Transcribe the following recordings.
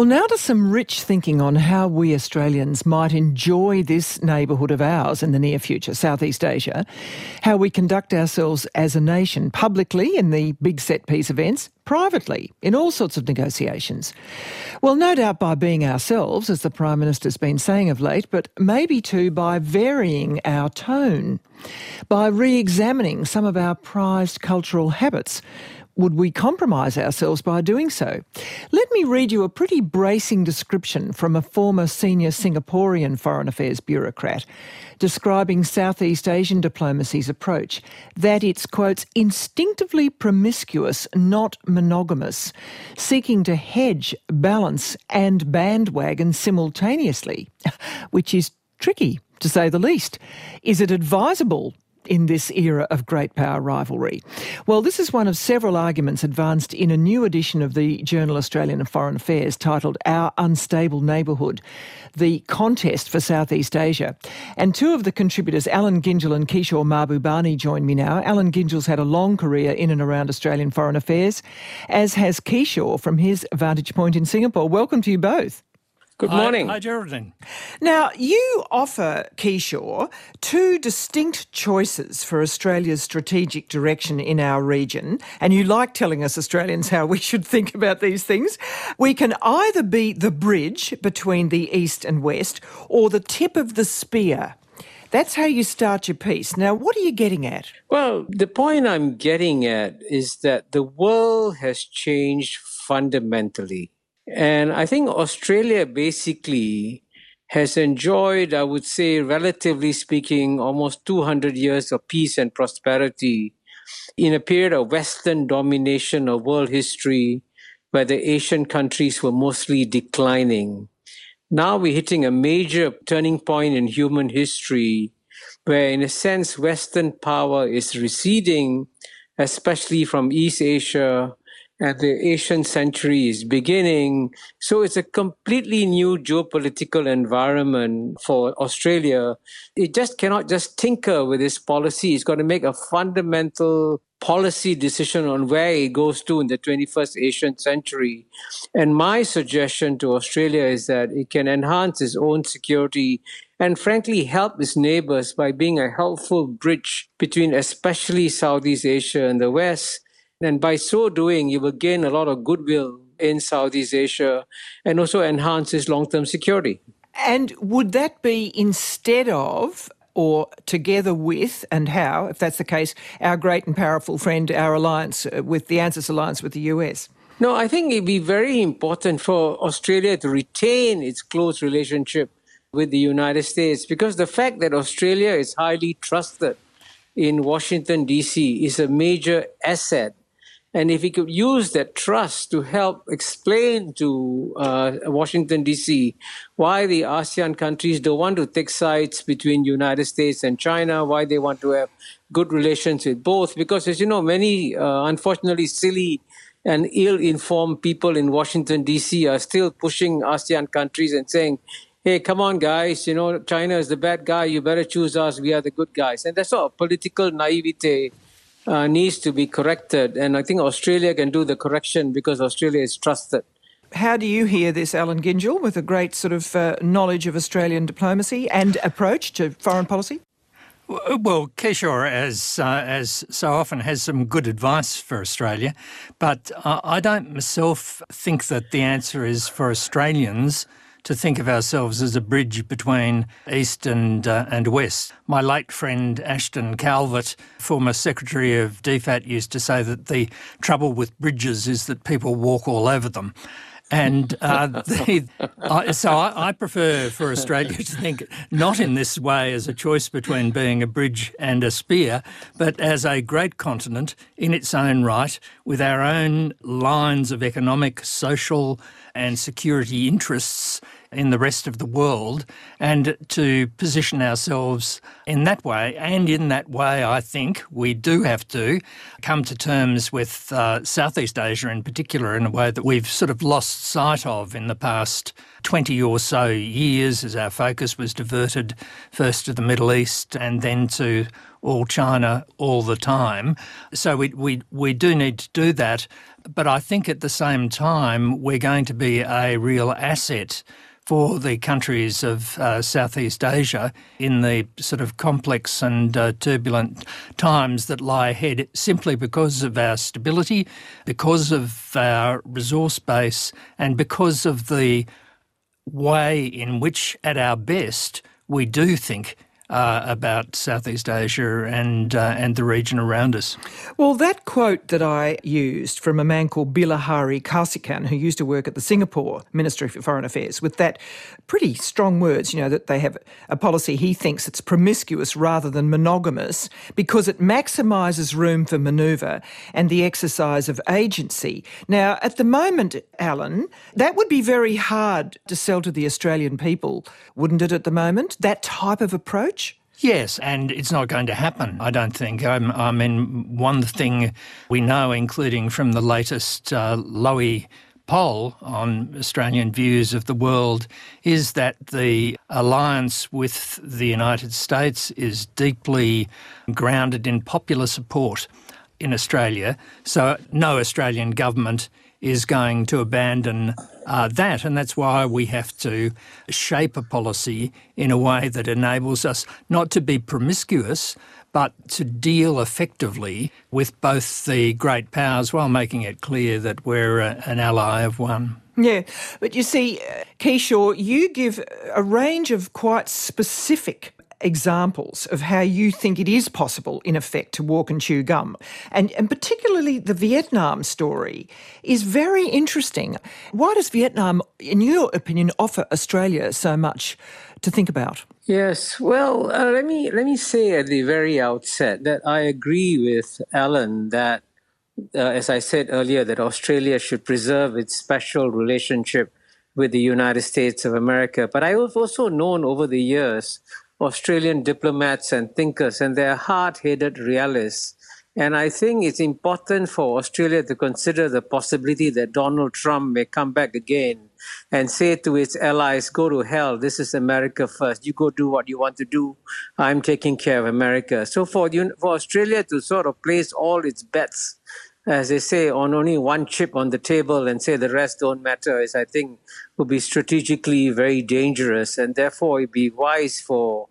Well, now to some rich thinking on how we Australians might enjoy this neighbourhood of ours in the near future, Southeast Asia, how we conduct ourselves as a nation, publicly in the big set piece events, privately in all sorts of negotiations. Well, no doubt by being ourselves, as the Prime Minister's been saying of late, but maybe too by varying our tone, by re examining some of our prized cultural habits would we compromise ourselves by doing so? Let me read you a pretty bracing description from a former senior Singaporean Foreign Affairs bureaucrat describing Southeast Asian diplomacy's approach that it's, quotes, instinctively promiscuous, not monogamous, seeking to hedge, balance, and bandwagon simultaneously, which is tricky, to say the least. Is it advisable in this era of great power rivalry? Well, this is one of several arguments advanced in a new edition of the Journal Australian and Foreign Affairs titled Our Unstable Neighbourhood, the contest for Southeast Asia. And two of the contributors, Alan Gyngell and Kishore Mahbubani, join me now. Alan Gyngell's had a long career in and around Australian foreign affairs, as has Kishore from his vantage point in Singapore. Welcome to you both. Good morning. Hi, hi, Geraldine. Now, you offer, Kishore, two distinct choices for Australia's strategic direction in our region, and you like telling us Australians how we should think about these things. We can either be the bridge between the East and West or the tip of the spear. That's how you start your piece. Now, what are you getting at? Well, the point I'm getting at is that the world has changed fundamentally and I think Australia basically has enjoyed, I would say, relatively speaking, almost 200 years of peace and prosperity in a period of Western domination of world history where the Asian countries were mostly declining. Now we're hitting a major turning point in human history where, in a sense, Western power is receding, especially from East Asia and the Asian century is beginning. So it's a completely new geopolitical environment for Australia. It just cannot just tinker with its policy. It's got to make a fundamental policy decision on where it goes to in the 21st Asian century. And my suggestion to Australia is that it can enhance its own security and frankly help its neighbors by being a helpful bridge between especially Southeast Asia and the West and by so doing, you will gain a lot of goodwill in Southeast Asia and also enhance its long term security. And would that be instead of or together with, and how, if that's the case, our great and powerful friend, our alliance uh, with the ANZUS alliance with the US? No, I think it'd be very important for Australia to retain its close relationship with the United States because the fact that Australia is highly trusted in Washington, D.C. is a major asset and if he could use that trust to help explain to uh, Washington, D.C., why the ASEAN countries don't want to take sides between United States and China, why they want to have good relations with both. Because, as you know, many, uh, unfortunately, silly and ill-informed people in Washington, D.C. are still pushing ASEAN countries and saying, hey, come on, guys, you know, China is the bad guy. You better choose us. We are the good guys. And that's all political naivete uh, needs to be corrected. And I think Australia can do the correction because Australia is trusted. How do you hear this, Alan Gyngell, with a great sort of uh, knowledge of Australian diplomacy and approach to foreign policy? Well, Kishore, as uh, as so often, has some good advice for Australia, but uh, I don't myself think that the answer is for Australians to think of ourselves as a bridge between East and, uh, and West. My late friend Ashton Calvert, former Secretary of DFAT, used to say that the trouble with bridges is that people walk all over them. And uh, I, so I, I, prefer for Australia to think not in this way as a choice between being a bridge and a spear, but as a great continent in its own right, with our own lines of economic, social, and security interests in the rest of the world and to position ourselves in that way. And in that way, I think we do have to come to terms with uh, Southeast Asia in particular in a way that we've sort of lost sight of in the past 20 or so years as our focus was diverted first to the Middle East and then to all China all the time. So we, we, we do need to do that. But I think at the same time, we're going to be a real asset for the countries of uh, Southeast Asia in the sort of complex and uh, turbulent times that lie ahead, simply because of our stability, because of our resource base, and because of the way in which, at our best, we do think uh, about Southeast Asia and uh, and the region around us. Well, that quote that I used from a man called Bilahari Kausikan, who used to work at the Singapore Ministry for Foreign Affairs, with that pretty strong words, you know, that they have a policy he thinks it's promiscuous rather than monogamous because it maximises room for manoeuvre and the exercise of agency. Now, at the moment, Alan, that would be very hard to sell to the Australian people, wouldn't it, at the moment? That type of approach? Yes, and it's not going to happen, I don't think. I mean, one thing we know, including from the latest uh, Lowy poll on Australian views of the world, is that the alliance with the United States is deeply grounded in popular support in Australia. So, no Australian government is going to abandon uh, that. And that's why we have to shape a policy in a way that enables us not to be promiscuous, but to deal effectively with both the great powers while making it clear that we're a, an ally of one. Yeah, but you see, uh, Kishore, you give a range of quite specific examples of how you think it is possible, in effect, to walk and chew gum. And, and particularly the Vietnam story is very interesting. Why does Vietnam, in your opinion, offer Australia so much to think about? Yes, well, uh, let me let me say at the very outset that I agree with Alan that, uh, as I said earlier, that Australia should preserve its special relationship with the United States of America. But I have also known over the years Australian diplomats and thinkers, and they're hard headed realists. And I think it's important for Australia to consider the possibility that Donald Trump may come back again and say to its allies, Go to hell, this is America first. You go do what you want to do. I'm taking care of America. So for, for Australia to sort of place all its bets as they say, on only one chip on the table and say the rest don't matter is, I think, would be strategically very dangerous. And therefore, it'd be wise for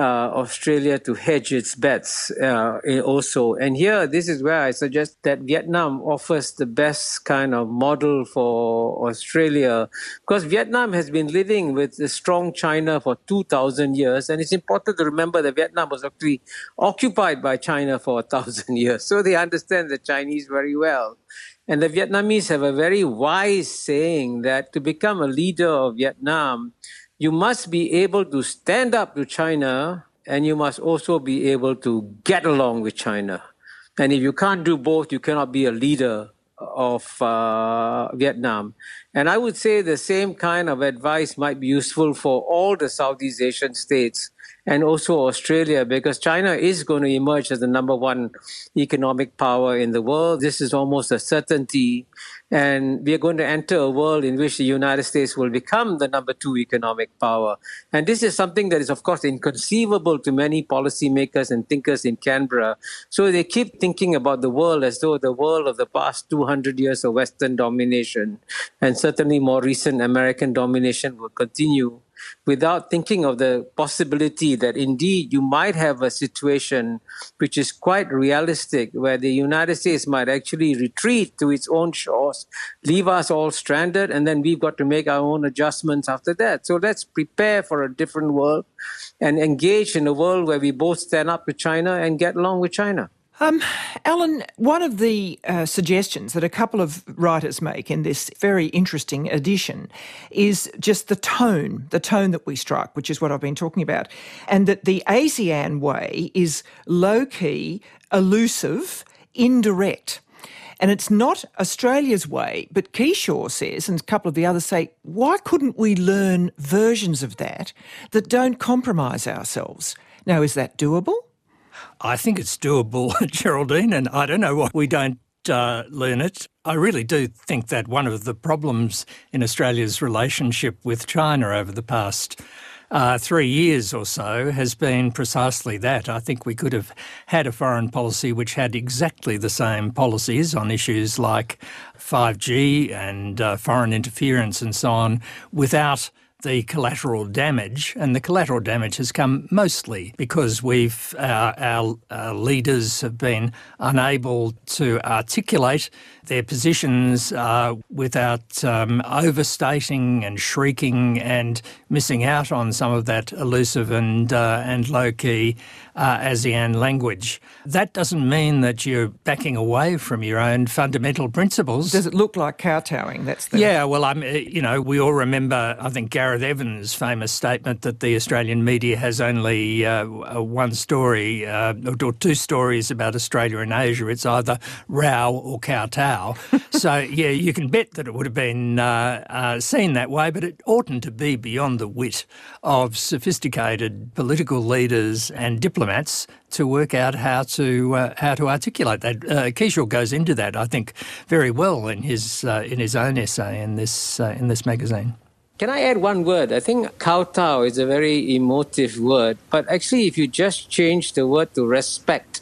Australia to hedge its bets uh, also. And here, this is where I suggest that Vietnam offers the best kind of model for Australia because Vietnam has been living with a strong China for 2,000 years. And it's important to remember that Vietnam was actually occupied by China for a thousand years. So they understand the Chinese very well. And the Vietnamese have a very wise saying that to become a leader of Vietnam, you must be able to stand up to China and you must also be able to get along with China. And if you can't do both, you cannot be a leader of uh, Vietnam. And I would say the same kind of advice might be useful for all the Southeast Asian states and also Australia, because China is going to emerge as the number one economic power in the world. This is almost a certainty. And we are going to enter a world in which the United States will become the number two economic power. And this is something that is, of course, inconceivable to many policymakers and thinkers in Canberra. So they keep thinking about the world as though the world of the past 200 years of Western domination and certainly more recent American domination will continue without thinking of the possibility that indeed you might have a situation which is quite realistic where the United States might actually retreat to its own shores, leave us all stranded, and then we've got to make our own adjustments after that. So let's prepare for a different world and engage in a world where we both stand up to China and get along with China. Um, Alan, one of the uh, suggestions that a couple of writers make in this very interesting edition is just the tone, the tone that we strike, which is what I've been talking about, and that the ASEAN way is low key, elusive, indirect. And it's not Australia's way, but Kishore says, and a couple of the others say, why couldn't we learn versions of that that don't compromise ourselves? Now, is that doable? I think it's doable, Geraldine, and I don't know why we don't uh, learn it. I really do think that one of the problems in Australia's relationship with China over the past uh, three years or so has been precisely that. I think we could have had a foreign policy which had exactly the same policies on issues like 5G and uh, foreign interference and so on without the collateral damage, and the collateral damage has come mostly because we've uh, our, our, leaders have been unable to articulate their positions uh, without um, overstating and shrieking and missing out on some of that elusive and uh, and low key uh, ASEAN language. That doesn't mean that you're backing away from your own fundamental principles. Does it look like kowtowing? That's the yeah. Well, I'm. Uh, you know, we all remember. I think Gareth Evans' famous statement that the Australian media has only uh, one story uh, or two stories about Australia and Asia. It's either row or kowtow. so yeah, you can bet that it would have been uh, uh, seen that way, but it oughtn't to be beyond the wit of sophisticated political leaders and diplomats to work out how to uh, how to articulate that. Uh, Kishore goes into that, I think, very well in his uh, in his own essay in this uh, in this magazine. Can I add one word? I think kowtow is a very emotive word, but actually, if you just change the word to respect,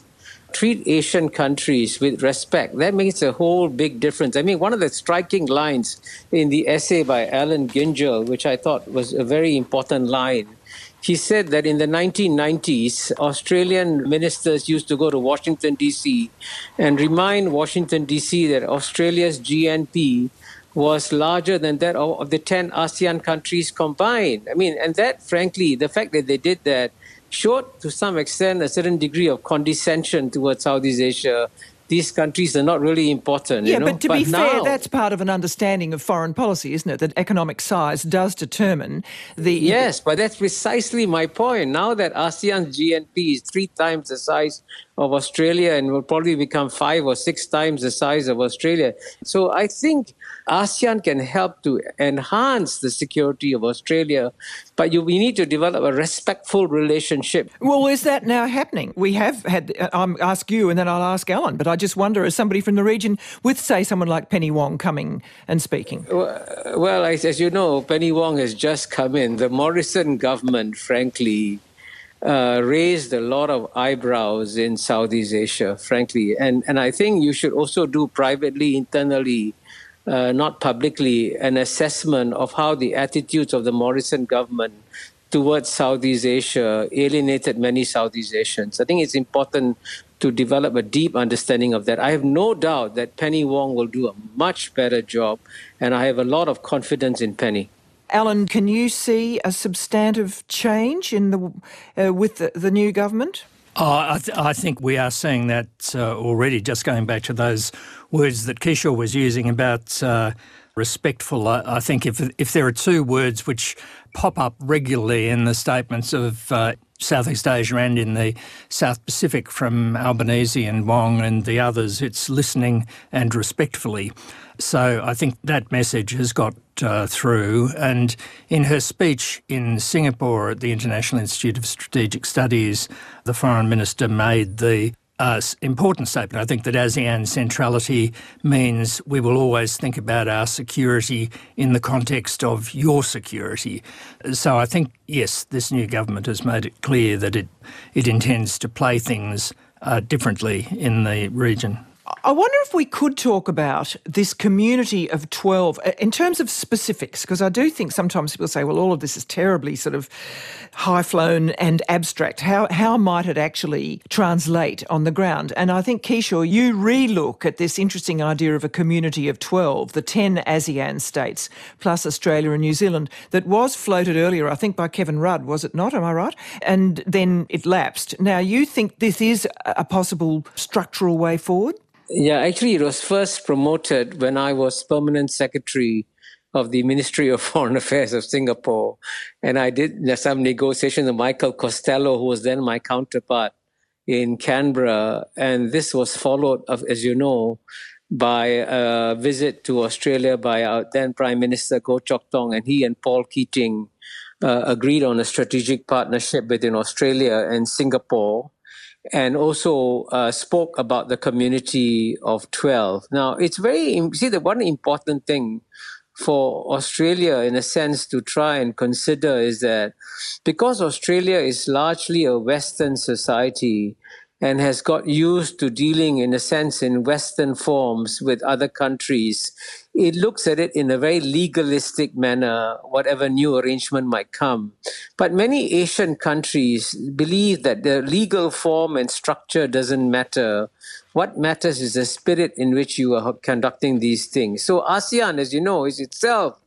treat Asian countries with respect, that makes a whole big difference. I mean, one of the striking lines in the essay by Alan Gyngell, which I thought was a very important line, he said that in the 1990s, Australian ministers used to go to Washington, D.C., and remind Washington, D.C., that Australia's GNP was larger than that of the 10 ASEAN countries combined. I mean, and that, frankly, the fact that they did that showed to some extent a certain degree of condescension towards Southeast Asia these countries are not really important. Yeah, you know? but to but be now, fair, that's part of an understanding of foreign policy, isn't it? That economic size does determine the. Yes, but that's precisely my point. Now that ASEAN's GNP is three times the size of Australia and will probably become five or six times the size of Australia. So I think ASEAN can help to enhance the security of Australia, but you, we need to develop a respectful relationship. Well, is that now happening? We have had, I'll ask you and then I'll ask Alan, but I just wonder, as somebody from the region, with, say, someone like Penny Wong coming and speaking? Well, as you know, Penny Wong has just come in. The Morrison government, frankly, uh, raised a lot of eyebrows in Southeast Asia, frankly. And, and I think you should also do privately, internally, uh, not publicly, an assessment of how the attitudes of the Morrison government towards Southeast Asia alienated many Southeast Asians. I think it's important to develop a deep understanding of that. I have no doubt that Penny Wong will do a much better job, and I have a lot of confidence in Penny. Alan, can you see a substantive change in the uh, with the, the, new government? Oh, I, th- I, think we are seeing that uh, already. Just going back to those words that Kishore was using about uh, respectful, I, I, think if if there are two words which pop up regularly in the statements of uh, Southeast Asia and in the South Pacific from Albanese and Wong and the others, it's listening and respectfully. So I think that message has got uh, through. And in her speech in Singapore at the International Institute of Strategic Studies, the foreign minister made the uh, important statement. I think that ASEAN centrality means we will always think about our security in the context of your security. So I think, yes, this new government has made it clear that it, it intends to play things uh, differently in the region. I wonder if we could talk about this community of 12 uh, in terms of specifics, because I do think sometimes people say, well, all of this is terribly sort of high flown and abstract. How, how might it actually translate on the ground? And I think, Kishore, you relook at this interesting idea of a community of 12, the 10 ASEAN states, plus Australia and New Zealand, that was floated earlier, I think, by Kevin Rudd, was it not? Am I right? And then it lapsed. Now, you think this is a possible structural way forward? Yeah, actually, it was first promoted when I was permanent secretary of the Ministry of Foreign Affairs of Singapore. And I did some negotiations with Michael Costello, who was then my counterpart in Canberra. And this was followed, as you know, by a visit to Australia by our then Prime Minister Goh Chok Tong, and he and Paul Keating uh, agreed on a strategic partnership between Australia and Singapore and also uh, spoke about the community of 12. Now, it's very, see, the one important thing for Australia, in a sense, to try and consider is that because Australia is largely a Western society, and has got used to dealing, in a sense, in Western forms with other countries, it looks at it in a very legalistic manner, whatever new arrangement might come. But many Asian countries believe that the legal form and structure doesn't matter. What matters is the spirit in which you are conducting these things. So, ASEAN, as you know, is itself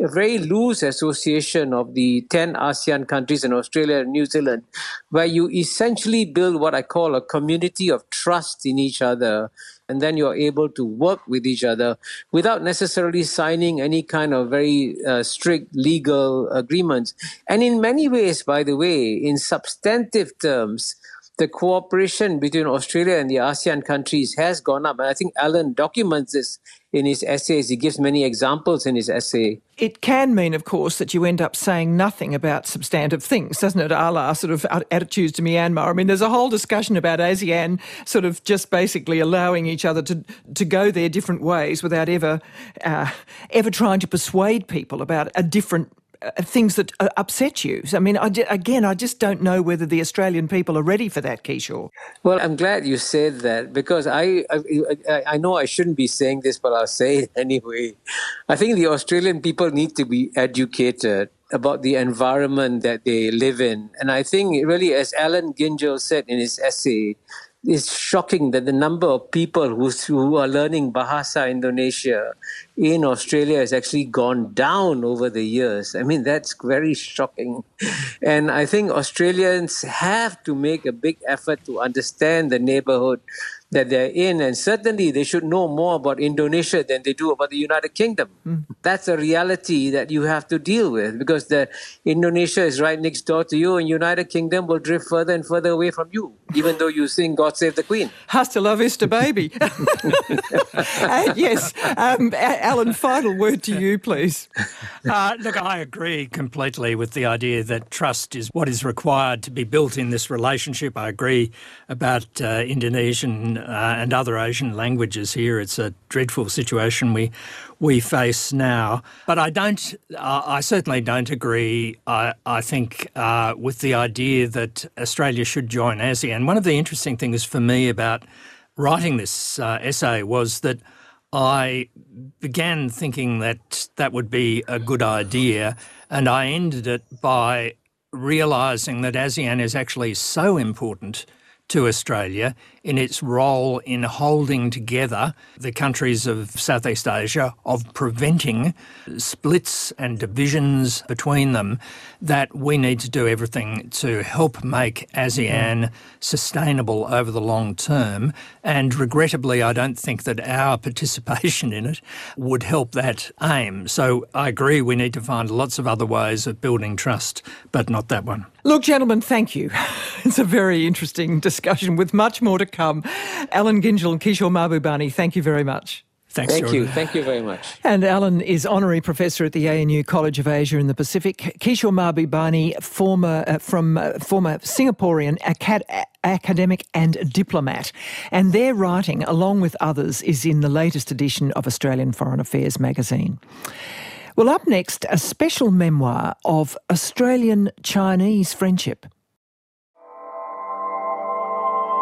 a very loose association of the 10 ASEAN countries and Australia and New Zealand, where you essentially build what I call a community of trust in each other. And then you're able to work with each other without necessarily signing any kind of very uh, strict legal agreements. And in many ways, by the way, in substantive terms, the cooperation between Australia and the ASEAN countries has gone up. And I think Alan documents this in his essays. He gives many examples in his essay. It can mean, of course, that you end up saying nothing about substantive things, doesn't it? A la sort of attitudes to Myanmar. I mean, there's a whole discussion about ASEAN sort of just basically allowing each other to, to go their different ways without ever, uh, ever trying to persuade people about a different things that uh, upset you. I mean, I, again, I just don't know whether the Australian people are ready for that, Kishore. Well, I'm glad you said that because I, I, I know I shouldn't be saying this, but I'll say it anyway. I think the Australian people need to be educated about the environment that they live in. And I think really, as Alan Gyngell said in his essay, it's shocking that the number of people who, who are learning Bahasa Indonesia in Australia has actually gone down over the years. I mean, that's very shocking. And I think Australians have to make a big effort to understand the neighborhood that they're in. And certainly they should know more about Indonesia than they do about the United Kingdom. Mm. That's a reality that you have to deal with because the Indonesia is right next door to you and United Kingdom will drift further and further away from you, even though you sing God Save the Queen. Hasta la vista, baby. uh, yes. Um, Alan, final word to you, please. Uh, look, I agree completely with the idea that trust is what is required to be built in this relationship. I agree about uh, Indonesian uh, and other Asian languages here. It's a dreadful situation we we face now. But I don't. Uh, I certainly don't agree. I, I think uh, with the idea that Australia should join ASEAN. One of the interesting things for me about writing this uh, essay was that. I began thinking that that would be a good idea, and I ended it by realizing that ASEAN is actually so important to Australia in its role in holding together the countries of Southeast Asia, of preventing splits and divisions between them, that we need to do everything to help make ASEAN sustainable over the long term. And regrettably, I don't think that our participation in it would help that aim. So I agree we need to find lots of other ways of building trust, but not that one. Look, gentlemen, thank you. It's a very interesting discussion with much more to come. Allan Gyngell and Kishore Mahbubani, thank you very much. Thanks, Thank Jordan. you. Thank you very much. And Alan is honorary professor at the ANU College of Asia and the Pacific. Kishore Mahbubani, former uh, from uh, former Singaporean acad- academic and diplomat, and their writing, along with others, is in the latest edition of Australian Foreign Affairs magazine. Well, up next, a special memoir of Australian Chinese friendship.